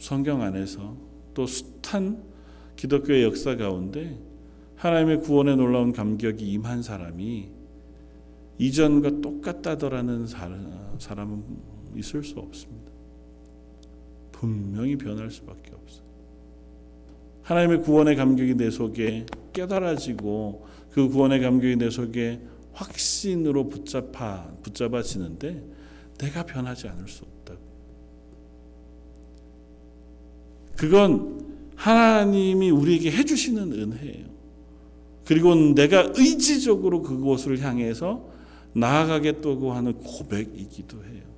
성경 안에서 또 숱한 기독교의 역사 가운데 하나님의 구원에 놀라운 감격이 임한 사람이 이전과 똑같다더라는 사람은 있을 수 없습니다. 분명히 변할 수밖에 없어요. 하나님의 구원의 감격이 내 속에 깨달아지고 그 구원의 감격이 내 속에 확신으로 붙잡아 붙잡아지는데 내가 변하지 않을 수 없다. 그건 하나님이 우리에게 해주시는 은혜예요. 그리고 내가 의지적으로 그곳을 향해서 나아가겠다고 하는 고백이기도 해요.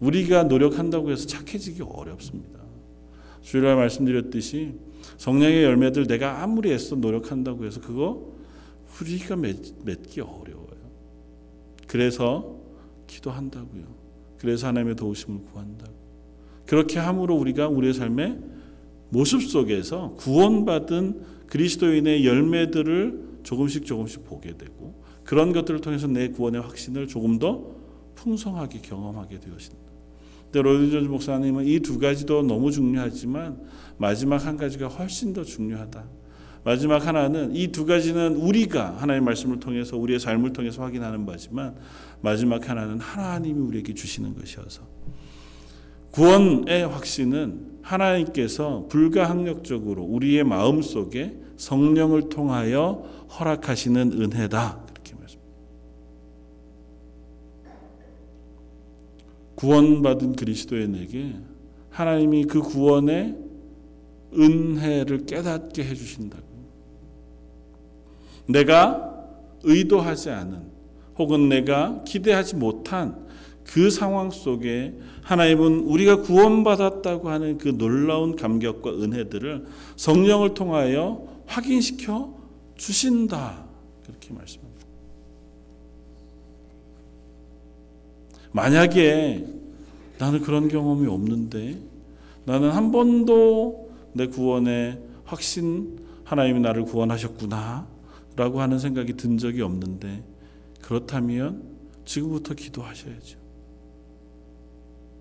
우리가 노력한다고 해서 착해지기 어렵습니다. 주일날 말씀드렸듯이 성령의 열매들 내가 아무리 애써 노력한다고 해서 그거 우리가 맺, 기 어려워요. 그래서 기도한다고요. 그래서 하나님의 도우심을 구한다고. 그렇게 함으로 우리가 우리의 삶의 모습 속에서 구원받은 그리스도인의 열매들을 조금씩 조금씩 보게 되고 그런 것들을 통해서 내 구원의 확신을 조금 더 풍성하게 경험하게 되어진다. 근데 로이존 목사님은 이 두 가지도 너무 중요하지만 마지막 한 가지가 훨씬 더 중요하다. 마지막 하나는 이 두 가지는 우리가 하나님의 말씀을 통해서 우리의 삶을 통해서 확인하는 바지만 마지막 하나는 하나님이 우리에게 주시는 것이어서 구원의 확신은 하나님께서 불가항력적으로 우리의 마음 속에 성령을 통하여 허락하시는 은혜다. 구원받은 그리스도인에게 하나님이 그 구원의 은혜를 깨닫게 해주신다고. 내가 의도하지 않은 혹은 내가 기대하지 못한 그 상황 속에 하나님은 우리가 구원받았다고 하는 그 놀라운 감격과 은혜들을 성령을 통하여 확인시켜 주신다. 그렇게 말씀합니다. 만약에 나는 그런 경험이 없는데 나는 한 번도 내 구원의 확신 하나님이 나를 구원하셨구나 라고 하는 생각이 든 적이 없는데 그렇다면 지금부터 기도하셔야죠.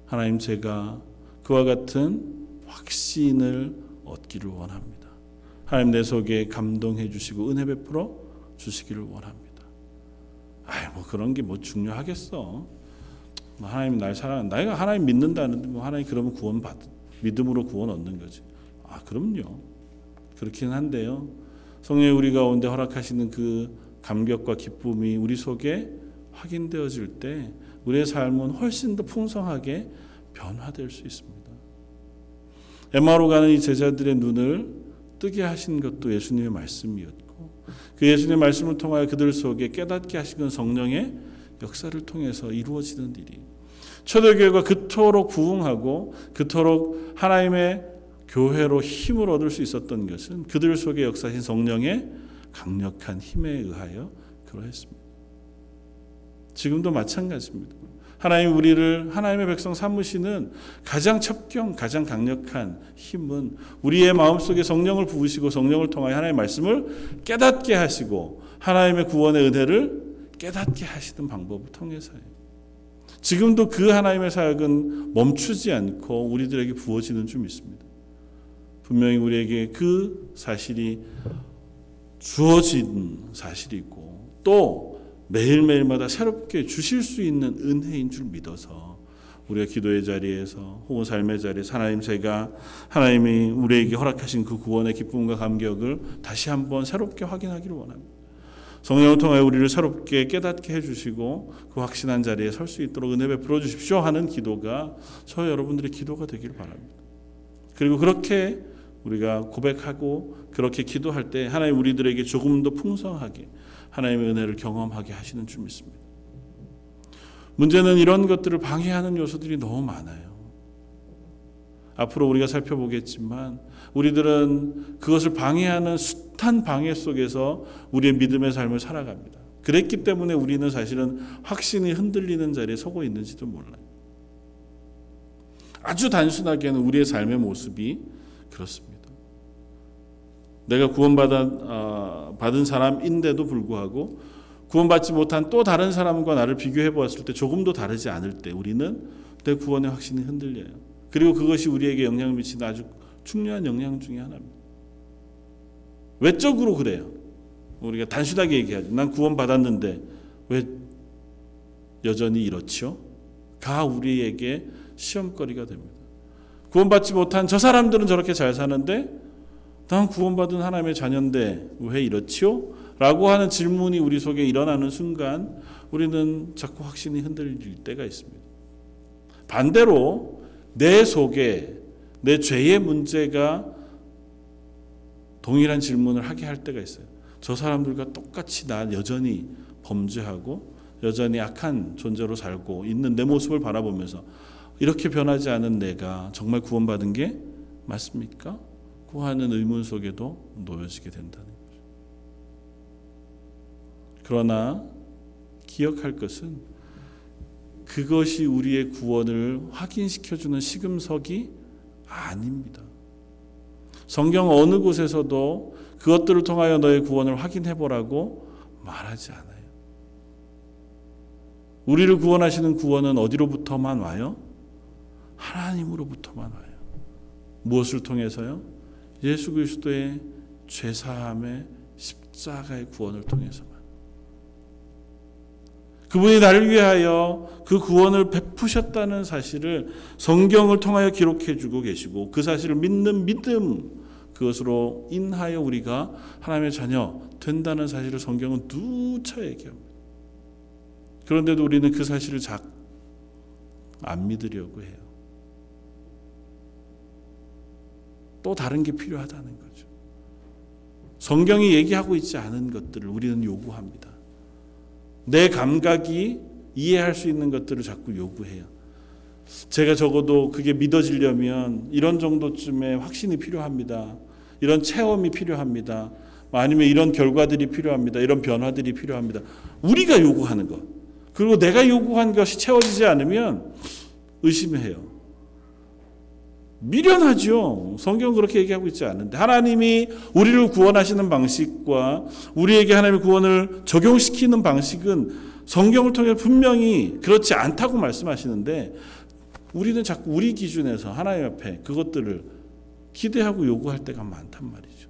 하나님 제가 그와 같은 확신을 얻기를 원합니다. 하나님 내 속에 감동해 주시고 은혜 베풀어 주시기를 원합니다. 아이 뭐 그런 게 뭐 중요하겠어. 뭐 하나님 날 사랑, 내가 하나님 믿는다는데 뭐 하나님 그러면 구원 받, 믿음으로 구원 얻는 거지. 아 그럼요. 그렇긴 한데요. 성령 우리 가운데 허락하시는 그 감격과 기쁨이 우리 속에 확인되어질 때 우리의 삶은 훨씬 더 풍성하게 변화될 수 있습니다. 에마로 가는 이 제자들의 눈을 뜨게 하신 것도 예수님의 말씀이었고 그 예수님의 말씀을 통하여 그들 속에 깨닫게 하시는 성령의 역사를 통해서 이루어지는 일이 초대교회가 그토록 부흥하고 그토록 하나님의 교회로 힘을 얻을 수 있었던 것은 그들 속에 역사하신 성령의 강력한 힘에 의하여 그러했습니다. 지금도 마찬가지입니다. 하나님 우리를 하나님의 백성 삼으시는 가장 첩경, 가장 강력한 힘은 우리의 마음속에 성령을 부으시고 성령을 통하여 하나님의 말씀을 깨닫게 하시고 하나님의 구원의 은혜를 깨닫게 하시는 방법을 통해서예요. 지금도 그 하나님의 사역은 멈추지 않고 우리들에게 부어지는 줄 믿습니다. 분명히 우리에게 그 사실이 주어진 사실이고 또 매일매일마다 새롭게 주실 수 있는 은혜인 줄 믿어서 우리가 기도의 자리에서 혹은 삶의 자리에서 하나님 제가 하나님이 우리에게 허락하신 그 구원의 기쁨과 감격을 다시 한번 새롭게 확인하기를 원합니다. 성령을 통해 우리를 새롭게 깨닫게 해주시고 그 확신한 자리에 설 수 있도록 은혜 베풀어 주십시오 하는 기도가 저 여러분들의 기도가 되기를 바랍니다. 그리고 그렇게 우리가 고백하고 그렇게 기도할 때 하나님 우리들에게 조금 더 풍성하게 하나님의 은혜를 경험하게 하시는 줄 믿습니다. 문제는 이런 것들을 방해하는 요소들이 너무 많아요. 앞으로 우리가 살펴보겠지만 우리들은 그것을 방해하는 숱한 방해 속에서 우리의 믿음의 삶을 살아갑니다. 그랬기 때문에 우리는 사실은 확신이 흔들리는 자리에 서고 있는지도 몰라요. 아주 단순하게는 우리의 삶의 모습이 그렇습니다. 내가 구원받아 어, 받은 사람인데도 불구하고 구원받지 못한 또 다른 사람과 나를 비교해 보았을 때 조금도 다르지 않을 때 우리는 내 구원의 확신이 흔들려요. 그리고 그것이 우리에게 영향을 미치는 아주 중요한 영향 중의 하나입니다. 외적으로 그래요. 우리가 단순하게 얘기하죠. 난 구원받았는데 왜 여전히 이렇지요? 가 우리에게 시험거리가 됩니다. 구원받지 못한 저 사람들은 저렇게 잘 사는데 난 구원받은 하나님의 자녀인데 왜 이렇지요? 라고 하는 질문이 우리 속에 일어나는 순간 우리는 자꾸 확신이 흔들릴 때가 있습니다. 반대로 내 속에 내 죄의 문제가 동일한 질문을 하게 할 때가 있어요. 저 사람들과 똑같이 난 여전히 범죄하고 여전히 악한 존재로 살고 있는 내 모습을 바라보면서 이렇게 변하지 않은 내가 정말 구원받은 게 맞습니까? 하는 의문 속에도 놓여지게 된다는 거죠. 그러나 기억할 것은 그것이 우리의 구원을 확인시켜주는 시금석이 아닙니다. 성경 어느 곳에서도 그것들을 통하여 너의 구원을 확인해 보라고 말하지 않아요. 우리를 구원하시는 구원은 어디로부터만 와요? 하나님으로부터만 와요. 무엇을 통해서요? 예수 그리스도의 죄 사함의 십자가의 구원을 통해서만 그분이 나를 위하여 그 구원을 베푸셨다는 사실을 성경을 통하여 기록해 주고 계시고 그 사실을 믿는 믿음 그것으로 인하여 우리가 하나님의 자녀 된다는 사실을 성경은 누차 얘기합니다. 그런데도 우리는 그 사실을 잘안 믿으려고 해요. 또 다른 게 필요하다는 거죠. 성경이 얘기하고 있지 않은 것들을 우리는 요구합니다. 내 감각이 이해할 수 있는 것들을 자꾸 요구해요. 제가 적어도 그게 믿어지려면 이런 정도쯤의 확신이 필요합니다. 이런 체험이 필요합니다. 아니면 이런 결과들이 필요합니다. 이런 변화들이 필요합니다. 우리가 요구하는 것. 그리고 내가 요구한 것이 채워지지 않으면 의심해요. 미련하죠. 성경은 그렇게 얘기하고 있지 않은데 하나님이 우리를 구원하시는 방식과 우리에게 하나님의 구원을 적용시키는 방식은 성경을 통해 분명히 그렇지 않다고 말씀하시는데 우리는 자꾸 우리 기준에서 하나님 앞에 그것들을 기대하고 요구할 때가 많단 말이죠.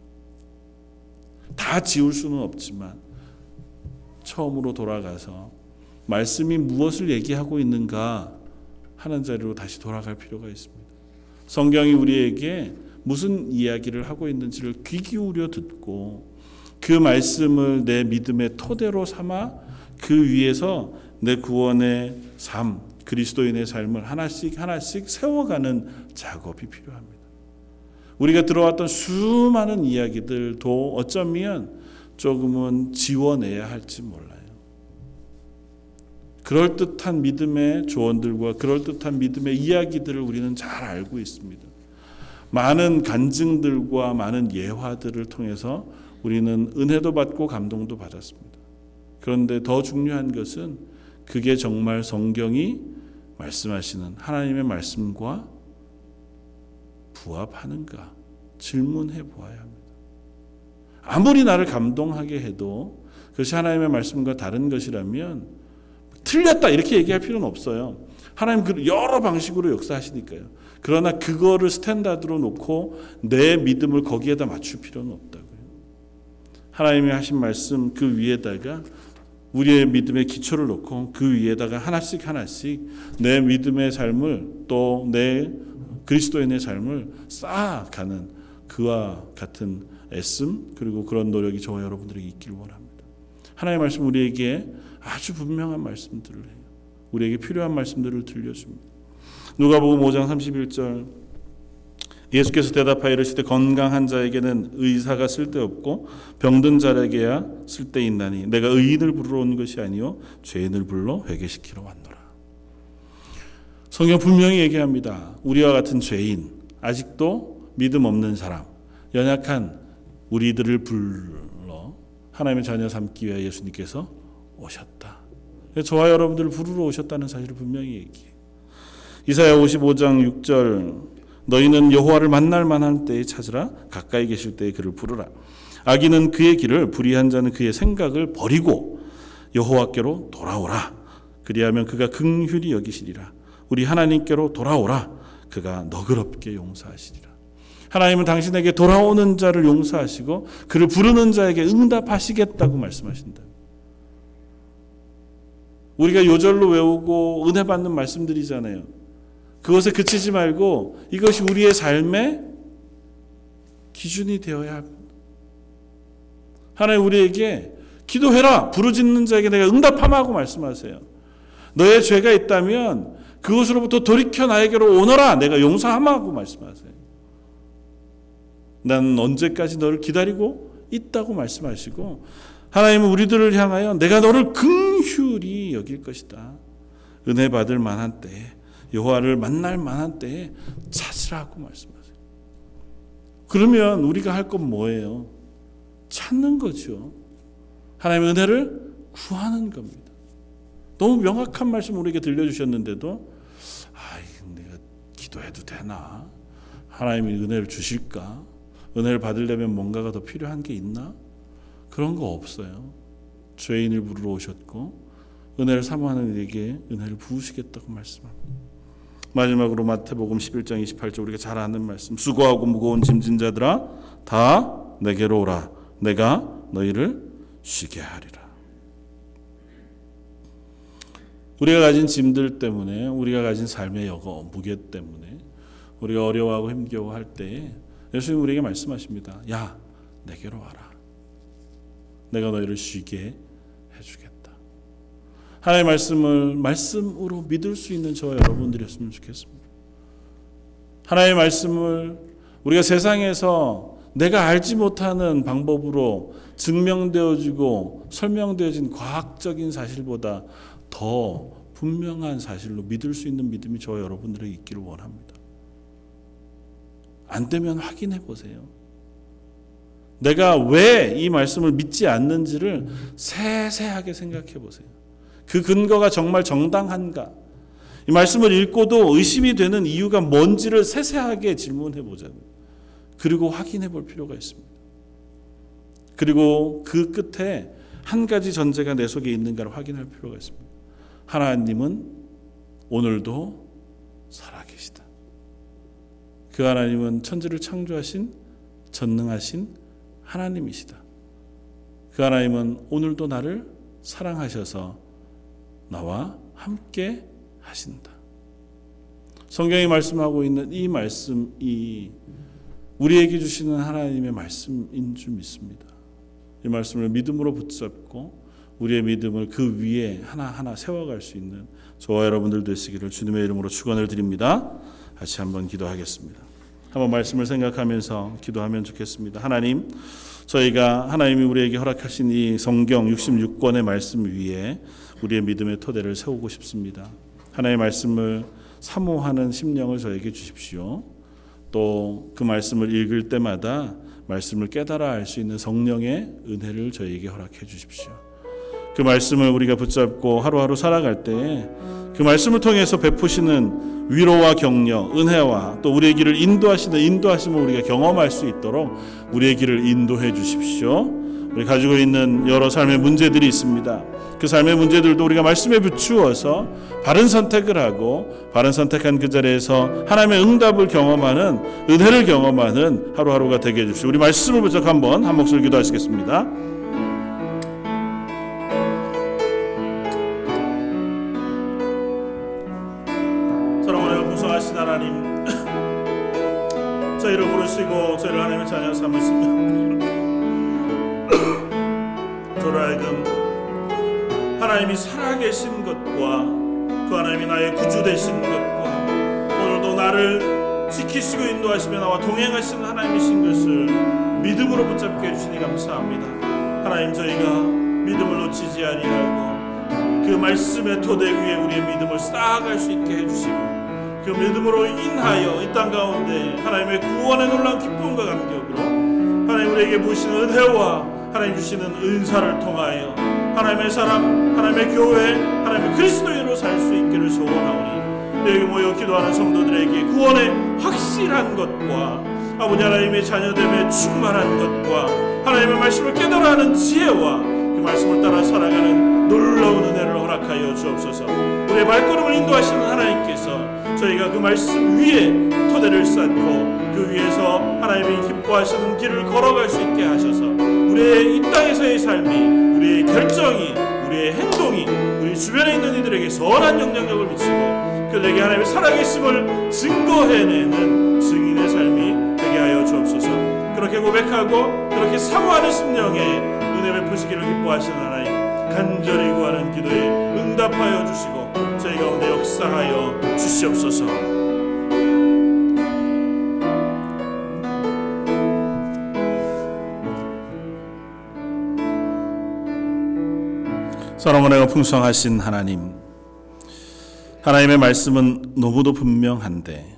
다 지울 수는 없지만 처음으로 돌아가서 말씀이 무엇을 얘기하고 있는가 하는 자리로 다시 돌아갈 필요가 있습니다. 성경이 우리에게 무슨 이야기를 하고 있는지를 귀 기울여 듣고 그 말씀을 내 믿음의 토대로 삼아 그 위에서 내 구원의 삶, 그리스도인의 삶을 하나씩 하나씩 세워가는 작업이 필요합니다. 우리가 들어왔던 수많은 이야기들도 어쩌면 조금은 지워내야 할지 몰라요. 그럴듯한 믿음의 조언들과 그럴듯한 믿음의 이야기들을 우리는 잘 알고 있습니다. 많은 간증들과 많은 예화들을 통해서 우리는 은혜도 받고 감동도 받았습니다. 그런데 더 중요한 것은 그게 정말 성경이 말씀하시는 하나님의 말씀과 부합하는가 질문해 보아야 합니다. 아무리 나를 감동하게 해도 그것이 하나님의 말씀과 다른 것이라면 틀렸다 이렇게 얘기할 필요는 없어요. 하나님 그 여러 방식으로 역사하시니까요. 그러나 그거를 스탠다드로 놓고 내 믿음을 거기에다 맞출 필요는 없다고요. 하나님이 하신 말씀 그 위에다가 우리의 믿음의 기초를 놓고 그 위에다가 하나씩 하나씩 내 믿음의 삶을 또 내 그리스도인의 삶을 쌓아가는 그와 같은 애씀 그리고 그런 노력이 저와 여러분들에게 있기를 원합니다. 하나님의 말씀 우리에게 아주 분명한 말씀들을 해요. 우리에게 필요한 말씀들을 들려줍니다. 누가복음 5장 31절 예수께서 대답하여 이르시되 건강한 자에게는 의사가 쓸데없고 병든 자에게야 쓸데있나니 내가 의인을 부르러 온 것이 아니요 죄인을 불러 회개시키러 왔노라. 성경 분명히 얘기합니다. 우리와 같은 죄인, 아직도 믿음 없는 사람, 연약한 우리들을 불러 하나님의 자녀 삼기 위해 예수님께서 오셨다. 저와 여러분들을 부르러 오셨다는 사실을 분명히 얘기해. 이사야 55장 6절 너희는 여호와를 만날 만한 때에 찾으라 가까이 계실 때에 그를 부르라 악인은 그의 길을 불의한 자는 그의 생각을 버리고 여호와께로 돌아오라 그리하면 그가 긍휼히 여기시리라 우리 하나님께로 돌아오라 그가 너그럽게 용서하시리라 하나님은 당신에게 돌아오는 자를 용서하시고 그를 부르는 자에게 응답하시겠다고 말씀하신다. 우리가 요절로 외우고 은혜 받는 말씀들이잖아요. 그것에 그치지 말고 이것이 우리의 삶의 기준이 되어야 합니다. 하나님 우리에게 기도해라 부르짖는 자에게 내가 응답하마고 말씀하세요. 너의 죄가 있다면 그것으로부터 돌이켜 나에게로 오너라 내가 용서하마고 말씀하세요. 난 언제까지 너를 기다리고 있다고 말씀하시고 하나님은 우리들을 향하여 내가 너를 긍휼히 여길 것이다. 은혜 받을 만한 때에 여호와를 만날 만한 때에 찾으라고 말씀하세요. 그러면 우리가 할 건 뭐예요? 찾는 거죠. 하나님의 은혜를 구하는 겁니다. 너무 명확한 말씀 우리에게 들려주셨는데도 아, 내가 기도해도 되나? 하나님이 은혜를 주실까? 은혜를 받으려면 뭔가가 더 필요한 게 있나? 그런 거 없어요. 죄인을 부르러 오셨고 은혜를 사모하는 이에게 은혜를 부으시겠다고 말씀합니다. 마지막으로 마태복음 11장 28절 우리가 잘 아는 말씀 수고하고 무거운 짐진 자들아 다 내게로 오라 내가 너희를 쉬게 하리라. 우리가 가진 짐들 때문에 우리가 가진 삶의 여거 무게 때문에 우리가 어려워하고 힘겨워할 때 예수님 우리에게 말씀하십니다. 야 내게로 와라. 내가 너희를 쉬게. 하나님의 말씀을 말씀으로 믿을 수 있는 저와 여러분들이었으면 좋겠습니다. 하나님의 말씀을 우리가 세상에서 내가 알지 못하는 방법으로 증명되어지고 설명되어진 과학적인 사실보다 더 분명한 사실로 믿을 수 있는 믿음이 저 여러분들에게 있기를 원합니다. 안 되면 확인해 보세요. 내가 왜 이 말씀을 믿지 않는지를 세세하게 생각해 보세요. 그 근거가 정말 정당한가? 이 말씀을 읽고도 의심이 되는 이유가 뭔지를 세세하게 질문해 보자고요. 그리고 확인해 볼 필요가 있습니다. 그리고 그 끝에 한 가지 전제가 내 속에 있는가를 확인할 필요가 있습니다. 하나님은 오늘도 살아계시다. 그 하나님은 천지를 창조하신 전능하신 하나님이시다. 그 하나님은 오늘도 나를 사랑하셔서 나와 함께 하신다. 성경이 말씀하고 있는 이 말씀이 우리에게 주시는 하나님의 말씀인 줄 믿습니다. 이 말씀을 믿음으로 붙잡고 우리의 믿음을 그 위에 하나하나 세워갈 수 있는 저와 여러분들 되시기를 주님의 이름으로 축원을 드립니다. 같이 한번 기도하겠습니다. 한번 말씀을 생각하면서 기도하면 좋겠습니다. 하나님, 저희가 하나님이 우리에게 허락하신 이 성경 66권의 말씀 위에 우리의 믿음의 토대를 세우고 싶습니다. 하나님의 말씀을 사모하는 심령을 저에게 주십시오. 또 그 말씀을 읽을 때마다 말씀을 깨달아 알 수 있는 성령의 은혜를 저에게 허락해 주십시오. 그 말씀을 우리가 붙잡고 하루하루 살아갈 때그 말씀을 통해서 베푸시는 위로와 격려, 은혜와 또 우리의 길을 인도하시는 인도하심을 우리가 경험할 수 있도록 우리의 길을 인도해 주십시오. 우리 가지고 있는 여러 삶의 문제들이 있습니다. 그 삶의 문제들도 우리가 말씀에 비추어서 바른 선택을 하고 바른 선택한 그 자리에서 하나님의 응답을 경험하는 은혜를 경험하는 하루하루가 되게 해주십시오. 우리 말씀을 부족 한번 한 목소리 기도하시겠습니다. 저희를 부르시고 저희를 하나님의 자녀 삼으시며 하나님이 살아계신 것과 그 하나님이 나의 구주 되신 것과 오늘도 나를 지키시고 인도하시며 나와 동행하시는 하나님이신 것을 믿음으로 붙잡게 해주시니 감사합니다. 하나님 저희가 믿음을 놓치지 아니하고 그 말씀의 토대 위에 우리의 믿음을 쌓아갈 수 있게 해주시고 그 믿음으로 인하여 이 땅 가운데 하나님의 구원의 놀라운 기쁨과 감격으로 하나님 우리에게 부으시는 은혜와 하나님 주시는 은사를 통하여 하나님의 사람, 하나님의 교회, 하나님의 그리스도인으로 살 수 있기를 소원하오니 여기 모여 기도하는 성도들에게 구원의 확실한 것과 아버지 하나님의 자녀됨에 충만한 것과 하나님의 말씀을 깨달아하는 지혜와 그 말씀을 따라 살아가는 놀라운 은혜를 허락하여 주옵소서. 우리의 발걸음을 인도하시는 하나님께서 저희가 그 말씀 위에 토대를 쌓고 그 위에서 하나님이 기뻐하시는 길을 걸어갈 수 있게 하셔서 우리의 이 땅에서의 삶이 우리의 결정이 우리의 행동이 우리 주변에 있는 이들에게 선한 영향력을 미치고 그들에게 하나님의 살아계심을 증거해내는 증인의 삶이 되게 하여 주옵소서. 그렇게 고백하고 그렇게 사모하는 심령에 은혜 베푸시기를 기뻐하시는 하나님 간절히 구하는 기도에 응답하여 주시고 저희 가운데 역사하여 주시옵소서 사랑원의 풍성하신 하나님 하나님의 말씀은 너무도 분명한데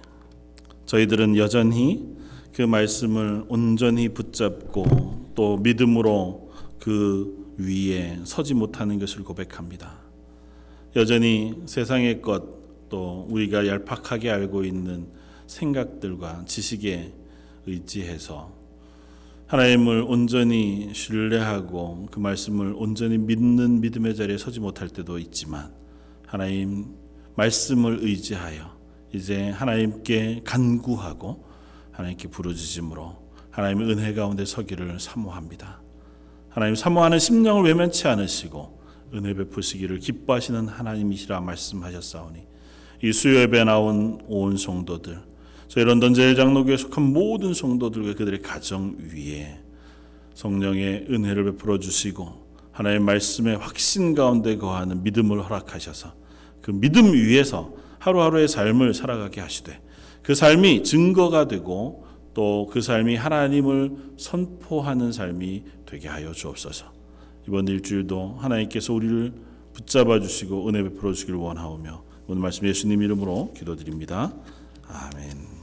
저희들은 여전히 그 말씀을 온전히 붙잡고 또 믿음으로 그 위에 서지 못하는 것을 고백합니다. 여전히 세상의 것 또 우리가 얄팍하게 알고 있는 생각들과 지식에 의지해서 하나님을 온전히 신뢰하고 그 말씀을 온전히 믿는 믿음의 자리에 서지 못할 때도 있지만 하나님 말씀을 의지하여 이제 하나님께 간구하고 하나님께 부르짖음으로 하나님의 은혜 가운데 서기를 사모합니다. 하나님 사모하는 심령을 외면치 않으시고 은혜 베푸시기를 기뻐하시는 하나님이시라 말씀하셨사오니 이 수요예배 나온 온 성도들 저희 런던 제일장로교에 속한 모든 성도들과 그들의 가정 위에 성령의 은혜를 베풀어 주시고 하나님의 말씀의 확신 가운데 거하는 믿음을 허락하셔서 그 믿음 위에서 하루하루의 삶을 살아가게 하시되 그 삶이 증거가 되고 또 그 삶이 하나님을 선포하는 삶이 되게 하여 주옵소서. 이번 일주일도 하나님께서 우리를 붙잡아 주시고 은혜 베풀어 주길 원하오며 오늘 말씀 예수님 이름으로 기도드립니다. 아멘.